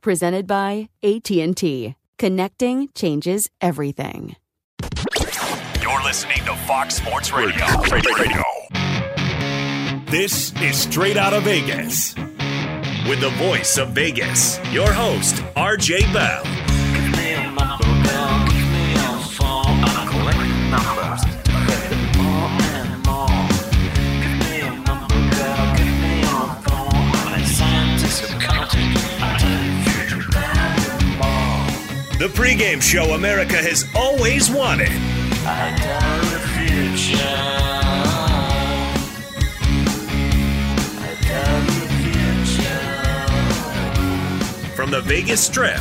Presented by AT&T. Connecting changes everything. You're listening to Fox Sports Radio. Radio. This is Straight Out of Vegas. With the voice of Vegas, your host, RJ Bell. Pregame show America has always wanted. From the Vegas Strip,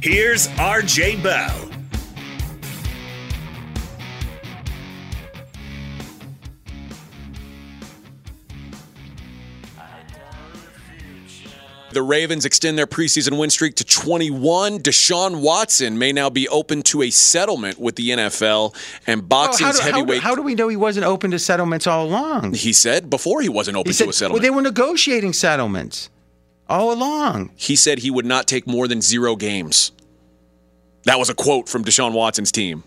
here's RJ Bell. The Ravens extend their preseason win streak to 21. Deshaun Watson may now be open to a settlement with the NFL and oh, boxing's how, do, how, do, heavyweight. how do we know he wasn't open to settlements all along? he said before he wasn't open He said to a well, settlement. they were negotiating settlements all along. he said he would not take more than zero games. That was a quote from Deshaun Watson's team,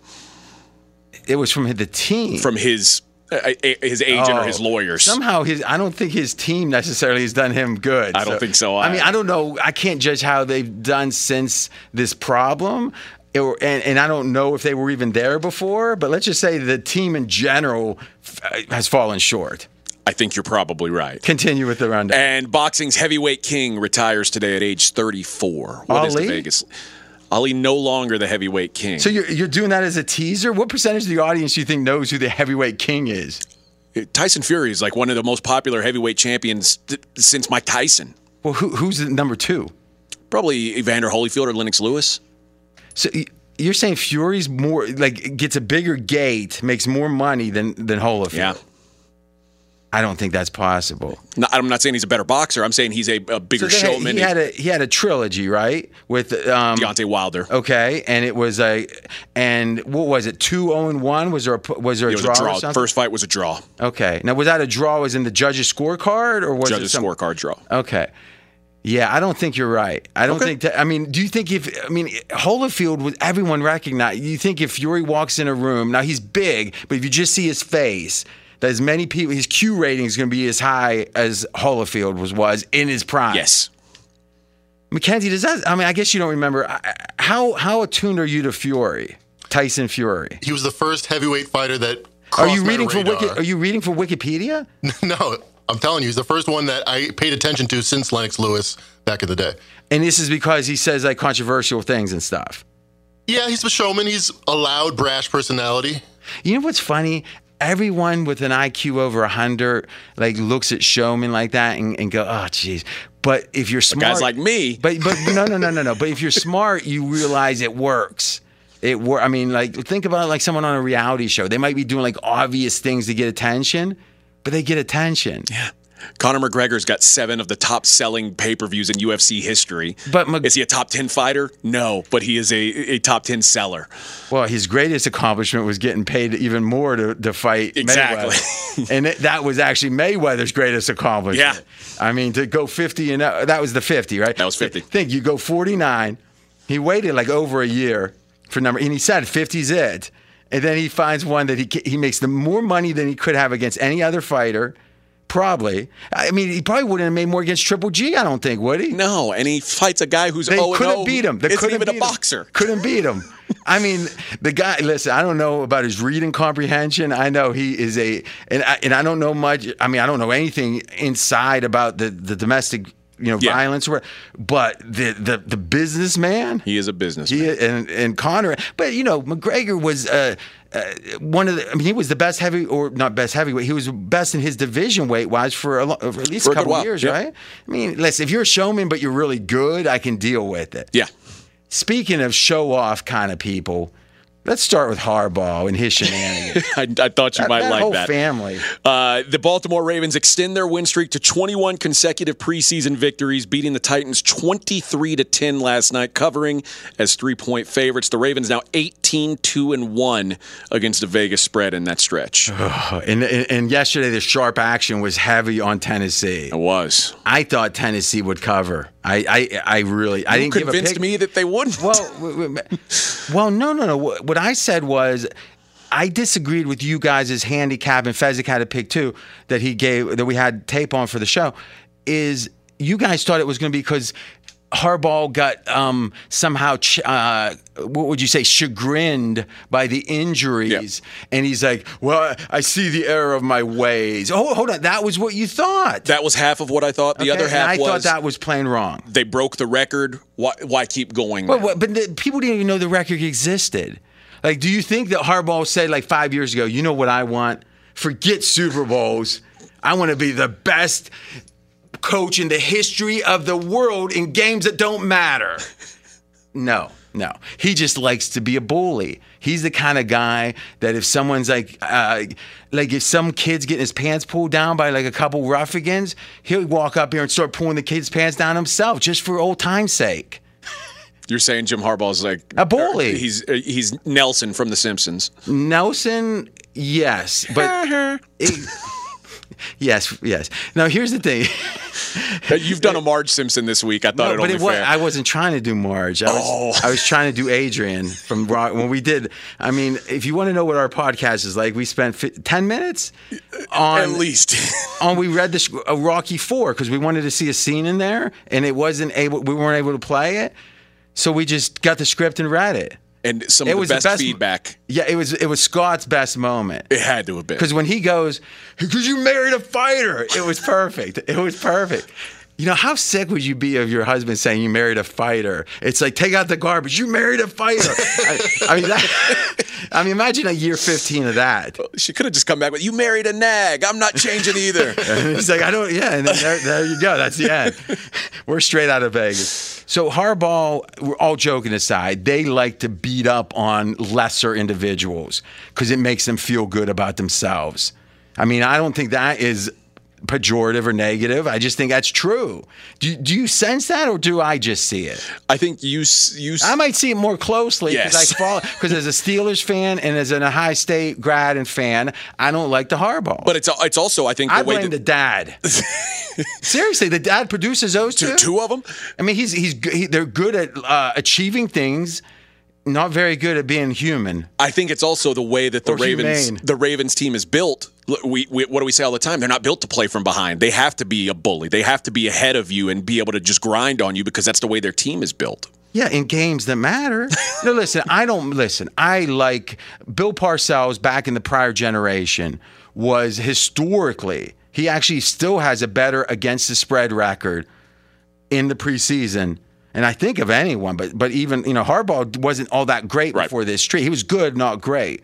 It was from the team. from his Uh, uh, his agent or his Oh. lawyers. Somehow his I don't think his team necessarily has done him good. I don't think so I mean. I don't know. I can't judge how they've done since this problem. Or- and, and I don't know if they were even there before, but let's just say the team in general f- uh, has fallen short. I think you're probably right. Continue with the rundown. And boxing's heavyweight king retires today at age 34. What is the Vegas? Ali no longer the heavyweight king. So you're, you're doing that as a teaser? What percentage of the audience do you think knows who the heavyweight king is? Uh, Tyson Fury is like one of the most popular heavyweight champions th- since Mike Tyson. Well, who, who's the number two? Probably Evander Holyfield or Lennox Lewis. So you're saying Fury's more like gets a bigger gate, makes more money than than Holyfield? Yeah. I don't think that's possible. No, I'm not saying he's a better boxer. I'm saying he's a, a bigger So showman. He had a he had a trilogy, right? With um, Deontay Wilder. Okay, and it was a and what was it? Two zero and one. Was there a was there a It was draw? a draw. First fight was a draw. Okay. Now was that a draw? Was in the judges' scorecard or was Judges it some, scorecard draw. Okay. Yeah, I don't think you're right. I don't Okay. think that. I mean, do you think if I mean Holyfield was everyone recognized? You think if Fury walks in a room now he's big, but if you just see his face, that as many people his Q rating is going to be as high as Holyfield was was in his prime. Yes. Mackenzie, does that? I mean, I guess you don't remember I- I- how how attuned are you to Fury, Tyson Fury? He was the first heavyweight fighter that. Are you reading for. Wiki, Are you reading for Wikipedia? no, I'm telling you, he's the first one that I paid attention to since Lennox Lewis back in the day. And this is because he says like controversial things and stuff. Yeah, he's a showman. He's a loud, brash personality. You know what's funny? Everyone with an IQ over 100 like looks at showmen like that and, and go, oh, jeez. But if you're smart, guys like me. But but no no no no no. But if you're smart, you realize it works. It wor- I mean, like think about it like someone on a reality show. They might be doing like obvious things to get attention, but they get attention. Yeah. Conor McGregor's got seven of the top selling pay per views in UFC history. But Mc- is he a top 10 fighter? No, but he is a, a top 10 seller. Well, his greatest accomplishment was getting paid even more to, to fight Exactly. Mayweather. and it, that was actually Mayweather's greatest accomplishment. Yeah. I mean, to go 50 and uh, that was the 50, right? That was 50. Think you go 49. He waited like over a year for number, and he said 50's it. And then he finds one that he he makes the more money than he could have against any other fighter. Probably. I mean, he probably wouldn't have made more against Triple G. I don't think, would he? No, and he fights a guy who's They 0 couldn't 0. beat him. They couldn't even a beat him. boxer. Couldn't beat him. I mean, the guy. Listen, I don't know about his reading comprehension. I know he is a, and I, and I don't know much. I mean, I don't know anything inside about the the domestic, you know, Yeah. violence. Or, but the the the businessman. He is a businessman. He and and Conor, but you know, McGregor was uh, uh, one of the. I mean, he was the best heavy or not best heavyweight. He was best in his division weight wise for, a, for at least For a a couple while, years, yeah. right? I mean, listen, if you're a showman but you're really good, I can deal with it. yeah. Speaking of show off kind of people, let's start with Harbaugh and his shenanigans. I, I thought you that might that like whole that. family. Uh, the Baltimore Ravens extend their win streak to 21 consecutive preseason victories, beating the Titans 23 to 10 last night, covering as three-point favorites. The Ravens now 18 2 and 1 against the Vegas spread in that stretch. And, and and yesterday the sharp action was heavy on Tennessee. It was. I thought Tennessee would cover. I I, I really I didn't give a convinced me that they wouldn't. Well, well, no, no, no. What what I said was. I disagreed with you guys' handicap, and Fezzik had a pick too that he gave that we had tape on for the show. Is you guys thought it was going to be because Harbaugh got um, somehow, ch- uh, what would you say, chagrined by the injuries, and he's like, "Well, I see the error of my ways." Oh, hold on, that was what you thought. that was half of what I thought. The Okay, other half I was thought that was plain wrong. they broke the record. Why, why keep going? Well, but the, people didn't even know the record existed. Like, do you think that Harbaugh said like five years ago, you know what I want? Forget Super Bowls. I want to be the best coach in the history of the world in games that don't matter. No, no. He just likes to be a bully. He's the kind of guy that if someone's like, uh, like if some kid's getting his pants pulled down by like a couple ruffians, he'll walk up here and start pulling the kid's pants down himself just for old time's sake. You're saying Jim Harbaugh's like A bully. He's uh, he's Nelson from The Simpsons. Nelson, yes, but it- yes, yes. Now here's the thing. You've done a Marge Simpson this week. I thought No, it but only it was, fair. I wasn't trying to do Marge. I was, Oh. I was trying to do Adrian from Rock. When we did, I mean, if you want to know what our podcast is like, we spent fi- ten minutes on At least. on we read this uh, Rocky Four because we wanted to see a scene in there, and it wasn't able. We weren't able to play it, so we just got the script and read it. And some It of the was the best, best- feedback. Yeah, it was it was Scott's best moment. It had to have been. Because when he goes, because you married a fighter, it was perfect. It was perfect. You know, how sick would you be of your husband saying you married a fighter? It's like, take out the garbage. You married a fighter. I, I mean, that, I mean, imagine a year 15 of that. She could have just come back with, "You married a nag. I'm not changing either." He's like, I don't, yeah. And then there, there you go. That's the end. We're straight out of Vegas. So Harbaugh, we're all joking aside, they like to beat up on lesser individuals because it makes them feel good about themselves. I mean, I don't think that is pejorative or negative. I just think that's true. Do, do you sense that or do I just see it? I think you you. I might see it more closely because Yes. I follow because as a Steelers fan and as an Ohio State grad and fan, I don't like the Harbaugh. but it's it's also I think the I way blame the dad. Seriously, the dad produces those two. two, two of them. I mean, he's he's he, they're good at uh, achieving things, not very good at being human. I think it's also the way that the Or Ravens humane. the Ravens team is built. We, we what do we say all the time? They're not built to play from behind. They have to be a bully. They have to be ahead of you and be able to just grind on you because that's the way their team is built. Yeah, in games that matter. no, listen, I don't listen. I like Bill Parcells back in the prior generation was historically He actually still has a better against the spread record in the preseason. And I think of anyone, but but even you know Harbaugh wasn't all that great Right. before this tree. He was good, not great.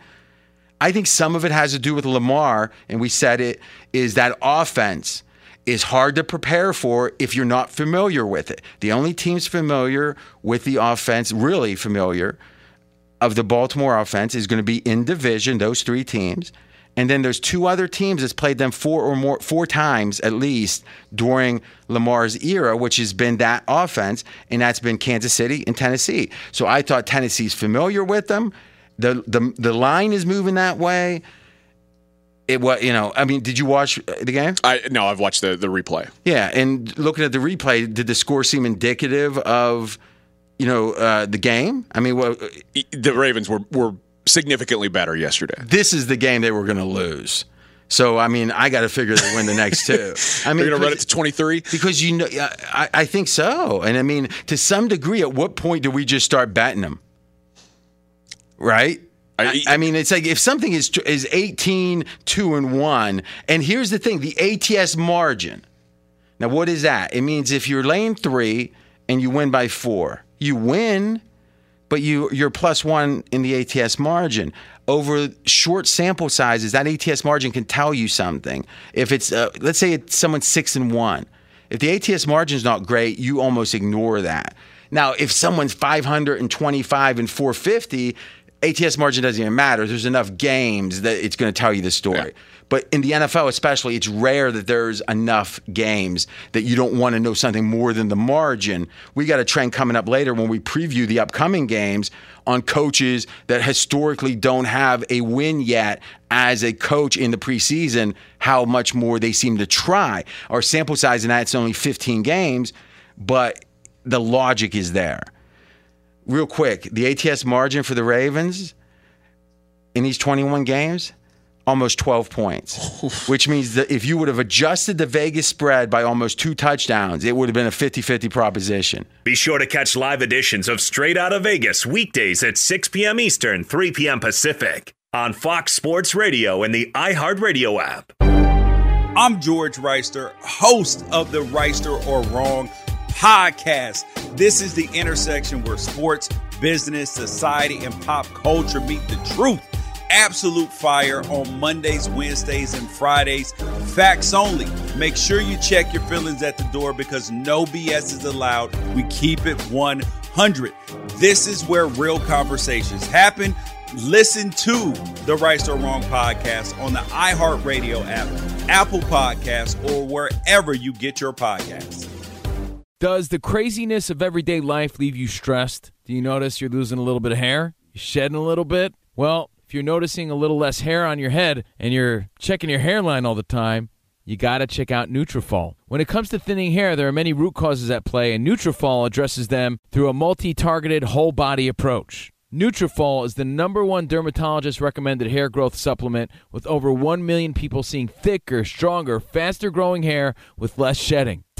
I think some of it has to do with Lamar, and we said it is that offense is hard to prepare for if you're not familiar with it. The only teams familiar with the offense, really familiar, of the Baltimore offense is going to be in division, those three teams. And then there's two other teams that's played them four or more four times at least during Lamar's era, which has been that offense, and that's been Kansas City and Tennessee. So I thought Tennessee's familiar with them. The the the line is moving that way. It was, you know, I mean, did you watch the game? I no, I've watched the the replay. Yeah, and looking at the replay, did the score seem indicative of, you know, uh, the game? I mean, well, The Ravens were were significantly better yesterday. this is the game they were going to lose. So I mean, I got to figure they win the next two. I mean, going to run it to 23. because you know, I, I think so. And I mean, to some degree, at what point do we just start batting them? Right. I, I mean, it's like if something is is 18, 2 and 1, and here's the thing, the ATS margin. Now, what is that? It means if you're laying 3 and you win by 4, you win, but you you're plus 1 in the ATS margin. Over short sample sizes, that ATS margin can tell you something. If it's uh, let's say it's someone's 6 and 1. If the ATS margin is not great, you almost ignore that. Now, if someone's 525 and 450, ATS margin doesn't even matter. There's enough games that it's going to tell you the story. But in the NFL, especially, it's rare that there's enough games that you don't want to know something more than the margin. We got a trend coming up later when we preview the upcoming games on coaches that historically don't have a win yet as a coach in the preseason, how much more they seem to try. Our sample size in that's only 15 games, but the logic is there real quick, the ATS margin for the Ravens in these 21 games, almost 12 points, which means that if you would have adjusted the Vegas spread by almost two touchdowns, it would have been a 50 50 proposition. Be sure to catch live editions of Straight Outta Vegas weekdays at 6 p.m. Eastern, 3 p.m. Pacific on Fox Sports Radio and the iHeartRadio app. I'm George Wrighster, host of the Reister or Wrong podcast. This is the intersection where sports, business, society, and pop culture meet the truth. Absolute fire on Mondays, Wednesdays, and Fridays. Facts only. Make sure you check your feelings at the door because no BS is allowed. We keep it 100. This is where real conversations happen. Listen to the Right or Wrong podcast on the iHeartRadio app, Apple Podcasts, or wherever you get your podcasts. Does the craziness of everyday life leave you stressed? Do you notice you're losing a little bit of hair? You're shedding a little bit? Well, if you're noticing a little less hair on your head and you're checking your hairline all the time, you got to check out Nutrafol. When it comes to thinning hair, there are many root causes at play, and Nutrafol addresses them through a multi-targeted whole body approach. Nutrafol is the number one dermatologist recommended hair growth supplement with over 1 million people seeing thicker, stronger, faster growing hair with less shedding.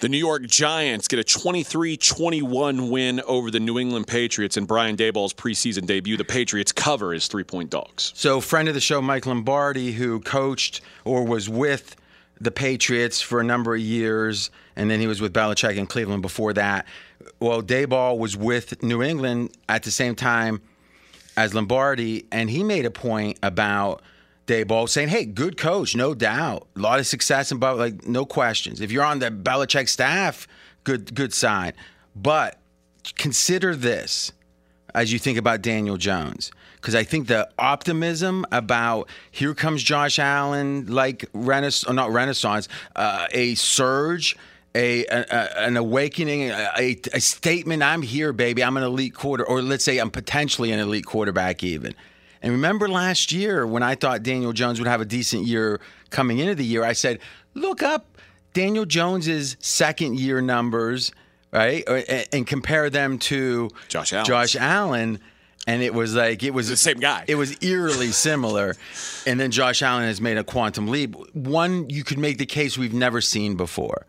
The New York Giants get a 23 21 win over the New England Patriots in Brian Daboll's preseason debut. The Patriots cover as three point dogs. So, friend of the show, Mike Lombardi, who coached or was with the Patriots for a number of years, and then he was with Belichick in Cleveland before that. Well, Daboll was with New England at the same time as Lombardi, and he made a point about Daboll saying, "Hey, good coach, no doubt, a lot of success and like no questions. If you're on the Belichick staff, good good sign. But consider this as you think about Daniel Jones, because I think the optimism about here comes Josh Allen, like renaissance, not renaissance, uh, a surge." A, a, an awakening, a, a statement. I'm here, baby. I'm an elite quarter, or let's say I'm potentially an elite quarterback, even. And remember last year when I thought Daniel Jones would have a decent year coming into the year, I said, look up Daniel Jones's second year numbers, right? And compare them to Josh Allen. Josh Allen. And it was like it was the same guy. It was eerily similar. and then Josh Allen has made a quantum leap. One you could make the case we've never seen before.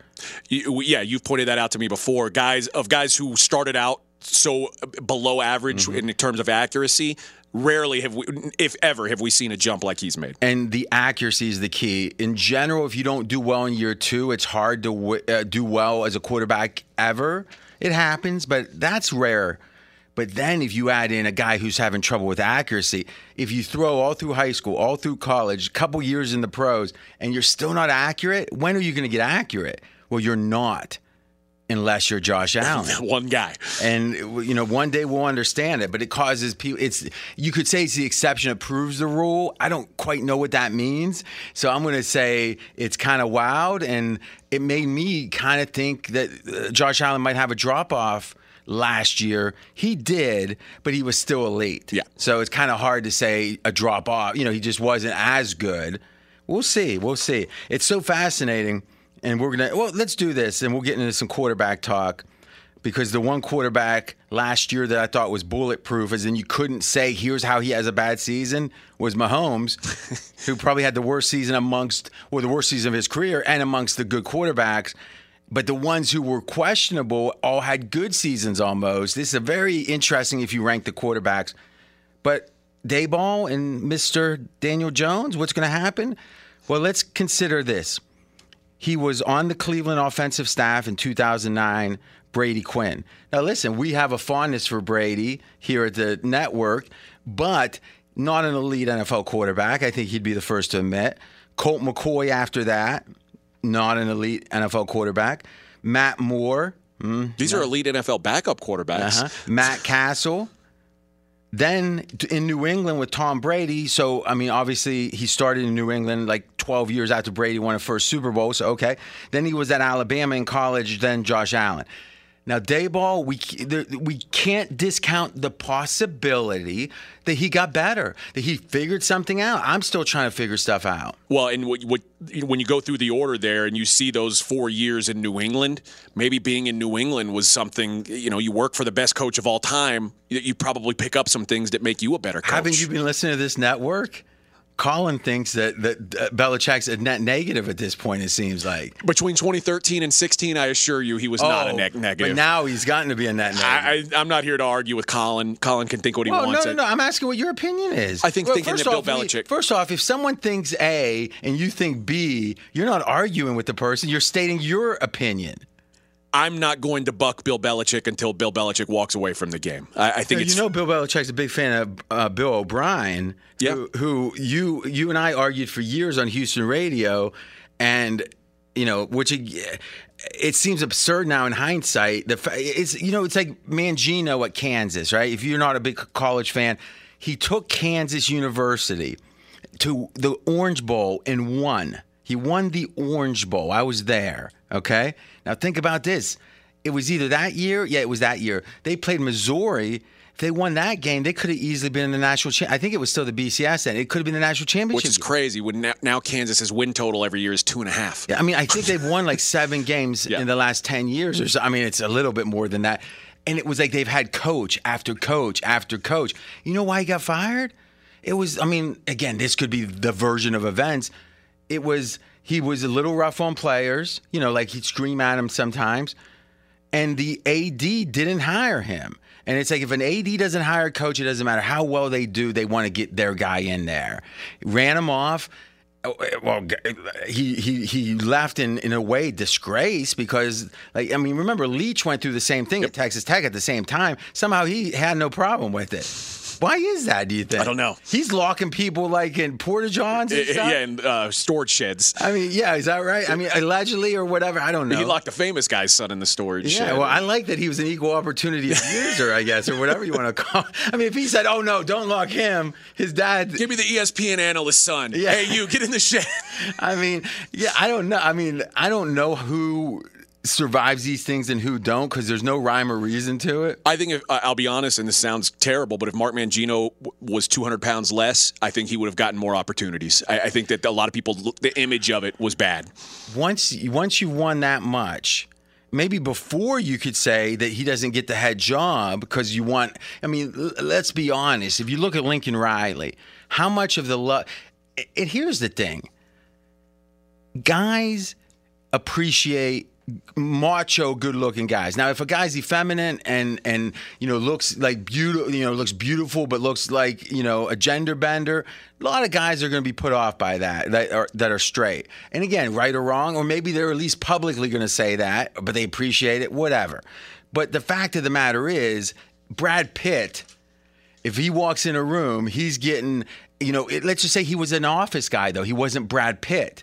You, yeah, you've pointed that out to me before. Guys of guys who started out so below average mm-hmm. in terms of accuracy rarely have we, if ever, have we seen a jump like he's made. And the accuracy is the key. In general, if you don't do well in year two, it's hard to w- uh, do well as a quarterback ever. It happens, but that's rare. But then if you add in a guy who's having trouble with accuracy, if you throw all through high school, all through college, a couple years in the pros, and you're still not accurate, when are you going to get accurate? Well, you're not unless you're Josh Allen. one guy. And you know, one day we'll understand it, but it causes people it's you could say it's the exception that proves the rule. I don't quite know what that means. So I'm going to say it's kind of wild and it made me kind of think that uh, Josh Allen might have a drop off last year. He did, but he was still elite. Yeah. So it's kind of hard to say a drop off. You know, he just wasn't as good. We'll see. We'll see. It's so fascinating and we're gonna well let's do this and we'll get into some quarterback talk because the one quarterback last year that I thought was bulletproof, as in you couldn't say here's how he has a bad season, was Mahomes, who probably had the worst season amongst or the worst season of his career and amongst the good quarterbacks. But the ones who were questionable all had good seasons almost. This is very interesting if you rank the quarterbacks. But Daboll and Mr. Daniel Jones, what's going to happen? Well, let's consider this. He was on the Cleveland offensive staff in 2009, Brady Quinn. Now, listen, we have a fondness for Brady here at the network, but not an elite NFL quarterback. I think he'd be the first to admit. Colt McCoy after that, not an elite NFL quarterback. Matt Moore. Mm, These no. are elite NFL backup quarterbacks. Uh-huh. Matt Cassel. Then in New England with Tom Brady, so I mean, obviously he started in New England like 12 years after Brady won a first Super Bowl. So okay, then he was at Alabama in college. Then Josh Allen. Now Daboll, we we can't discount the possibility that he got better, that he figured something out. I'm still trying to figure stuff out. Well, and what, what, when you go through the order there and you see those four years in New England, maybe being in New England was something, you know, you work for the best coach of all time, you, you probably pick up some things that make you a better coach. Haven't you been listening to this network? Colin thinks that that uh, Belichick's a net negative at this point. It seems like Between 2013 and 16, I assure you, he was not a net ne- negative. But now he's gotten to be a net negative. I, I, I'm not here to argue with Colin. Colin can think what he well, wants. no, no, no. I'm asking what your opinion is. I think Well, thinking that Bill off, we- Belichick- First off, if someone thinks A and you think B, you're not arguing with the person. You're stating your opinion. I'm not going to buck Bill Belichick until Bill Belichick walks away from the game. I, I think Now, you know Bill Belichick's a big fan of uh, Bill O'Brien, Yeah. who, who you you and I argued for years on Houston radio, and you know which it, it seems absurd now in hindsight. The it's you know it's like Mangino at Kansas, right? If you're not a big college fan, he took Kansas University to the Orange Bowl and won. He won the Orange Bowl. I was there. Okay. Now think about this. It was either that year. Yeah, it was that year. They played Missouri. If they won that game, they could have easily been in the national. Cha- I think it was still the BCS then. It could have been the national championship. which is crazy. When now, now Kansas's win total every year is two and a half. Yeah, I mean, I think they've won like seven games Yeah. in the last 10 years or so. I mean, it's a little bit more than that. And it was like they've had coach after coach after coach. You know why he got fired? It was, I mean, again, this could be the version of events. It was, he was a little rough on players, you know, like he'd scream at them sometimes. And the AD didn't hire him. And it's like if an AD doesn't hire a coach, it doesn't matter how well they do, they want to get their guy in there. Ran him off. Oh, eh, Well, eh, he he he left in in a way disgrace because like I mean remember Leach went through the same thing at Texas Tech at the same time. Somehow he had no problem with it. Why is that? Do you think? I don't know. He's locking people like in porta johns and yeah, and uh, storage sheds. I mean, yeah, is that right? I mean, allegedly or whatever. I don't know. He locked the famous guy's son in the storage Yeah, shed. well, I like that he was an equal opportunity abuser, I guess, or whatever you want to call. I mean, if he said, "Oh no, don't lock him," his dad. Give me the ESPN analyst son. Yeah. Hey, you get in the shed. I mean, yeah, I don't know. I mean, I don't know who survives these things and who don't because there's no rhyme or reason to it. I think if I'll be honest, and this sounds terrible, but if Mark Mangino w- was 200 pounds less, I think he would have gotten more opportunities. I, I think that a lot of people, the image of it was bad. Once, once you won that much. Maybe before you could say that he doesn't get the head job because you want. I mean, l- let's be honest. If you look at Lincoln Riley, how much of the love. And here's the thing guys appreciate macho good looking guys. Now if a guy's effeminate and and you know looks like beautiful you know looks beautiful but looks like you know a gender bender a lot of guys are going to be put off by that that are that are straight. And again right or wrong or maybe they're at least publicly going to say that but they appreciate it whatever. But the fact of the matter is brad pitt if he walks in a room he's getting you know it, let's just say he was an office guy though. He wasn't brad pitt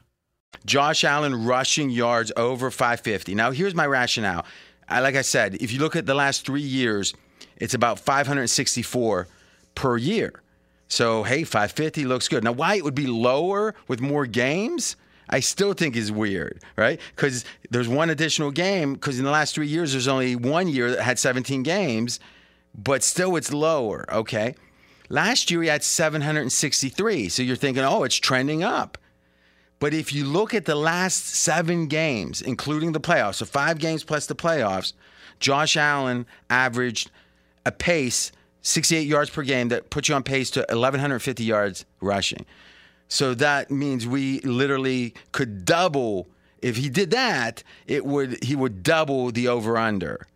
Josh Allen rushing yards over 550. Now, here's my rationale. I, like I said, if you look at the last three years, it's about 564 per year. So, hey, 550 looks good. Now, why it would be lower with more games? I still think is weird, right? Because there's one additional game. Because in the last three years, there's only one year that had 17 games, but still it's lower. Okay. Last year he had 763. So you're thinking, oh, it's trending up. But if you look at the last seven games, including the playoffs, so five games plus the playoffs, Josh Allen averaged a pace 68 yards per game that puts you on pace to 1,150 yards rushing. So that means we literally could double. If he did that, it would he would double the over under.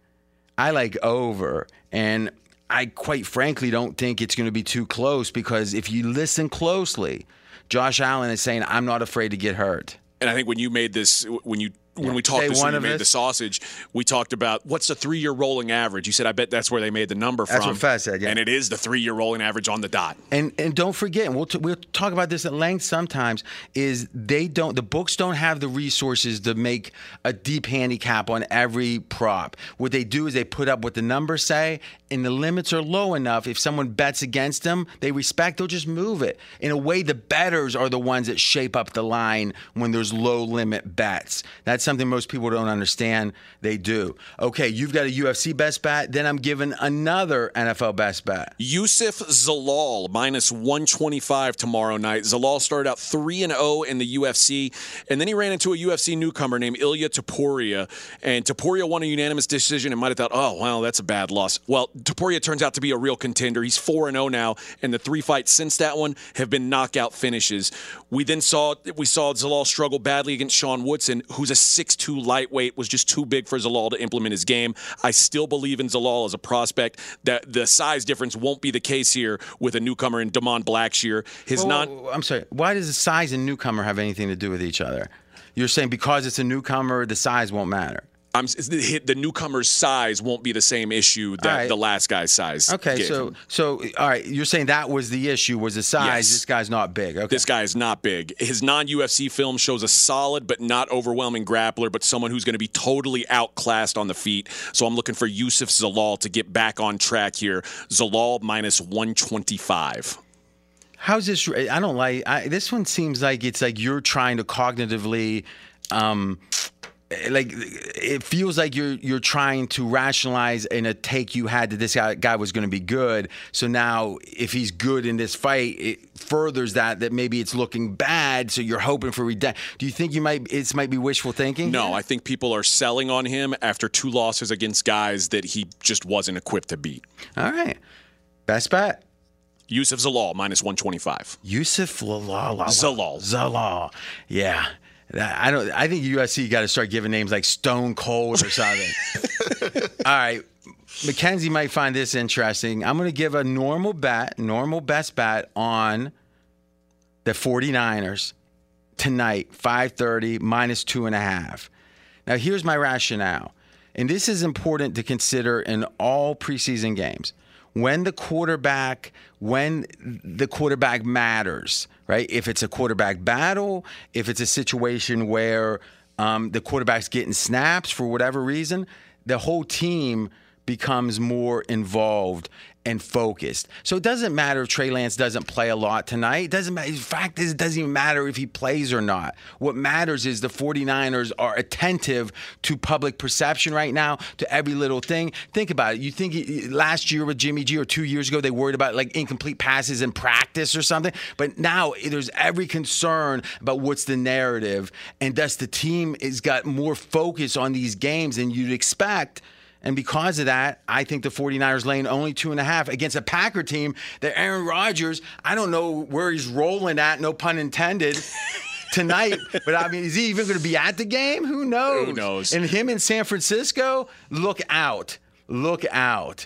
I like over, and I quite frankly don't think it's going to be too close because if you listen closely, Josh Allen is saying, "I'm not afraid to get hurt." And I think when you made this, when you when we talked Day this one when you made this? the sausage, we talked about what's the three year rolling average. You said I bet that's where they made the number from. That's what Fez said, yeah. And it is the three year rolling average on the dot. And and don't forget, and we'll t- we'll talk about this at length sometimes. Is they don't the books don't have the resources to make a deep handicap on every prop. What they do is they put up what the numbers say, and the limits are low enough. If someone bets against them, they respect. They'll just move it. In a way, the betters are the ones that shape up the line when there's low limit bets. That's something most people don't understand. They do. Okay, you've got a UFC best bet. Then I'm giving another NFL best bet. Youssef Zalal minus 125 tomorrow night. Zalal started out 3 and 0 in the UFC, and then he ran into a UFC newcomer named Ilya Topuria. And Topuria won a unanimous decision and might have thought, oh, well, that's a bad loss. Well, Topuria turns out to be a real contender. He's 4 and 0 now, and the three fights since that one have been knockout finishes. We then saw we saw Zalal struggle badly against Sean Woodson, who's a 6'2 lightweight, was just too big for Zalal to implement his game. I still believe in Zalal as a prospect. That the size difference won't be the case here with a newcomer in Damon Blackshear. His Whoa, non I'm sorry. Why does the size and newcomer have anything to do with each other? You're saying because it's a newcomer, the size won't matter. I'm, the, the newcomer's size won't be the same issue that right. the last guy's size. Okay, gave so so all right, you're saying that was the issue was the size. Yes. This guy's not big. Okay. This guy is not big. His non UFC film shows a solid but not overwhelming grappler, but someone who's going to be totally outclassed on the feet. So I'm looking for Youssef Zalal to get back on track here. Zalal minus 125. How's this? I don't like. I, this one seems like it's like you're trying to cognitively um, Eh, like it feels like you're you're trying to rationalize in a take you had that this guy, guy was going to be good. So now, if he's good in this fight, it furthers that that maybe it's looking bad. So you're hoping for redemption. Do you think you might it might be wishful thinking? No, I think people are selling on him after two losses against guys that he just wasn't equipped to beat. All right, best bet. Youssef Zalal minus 125. Youssef Zalal. Zalal. Zalal. Yeah. I don't. I think UFC got to start giving names like Stone Cold or something. All right, Mackenzie might find this interesting. I'm going to give a normal bet, normal best bet on the 49ers tonight, 5:30 minus two and a half. Now, here's my rationale, and this is important to consider in all preseason games. When the quarterback, when the quarterback matters, right? If it's a quarterback battle, if it's a situation where um, the quarterback's getting snaps for whatever reason, the whole team becomes more involved and focused. So it doesn't matter if Trey Lance doesn't play a lot tonight. It doesn't matter. The fact is, it doesn't even matter if he plays or not. What matters is the 49ers are attentive to public perception right now, to every little thing. Think about it. You think last year with Jimmy G or two years ago, they worried about like incomplete passes in practice or something. But now there's every concern about what's the narrative. And thus the team has got more focus on these games than you'd expect. And because of that, I think the 49ers laying only two and a half against a Packer team that Aaron Rodgers, I don't know where he's rolling at, no pun intended. tonight, but I mean, is he even going to be at the game? Who knows? Who knows? And him in San Francisco, look out. Look out.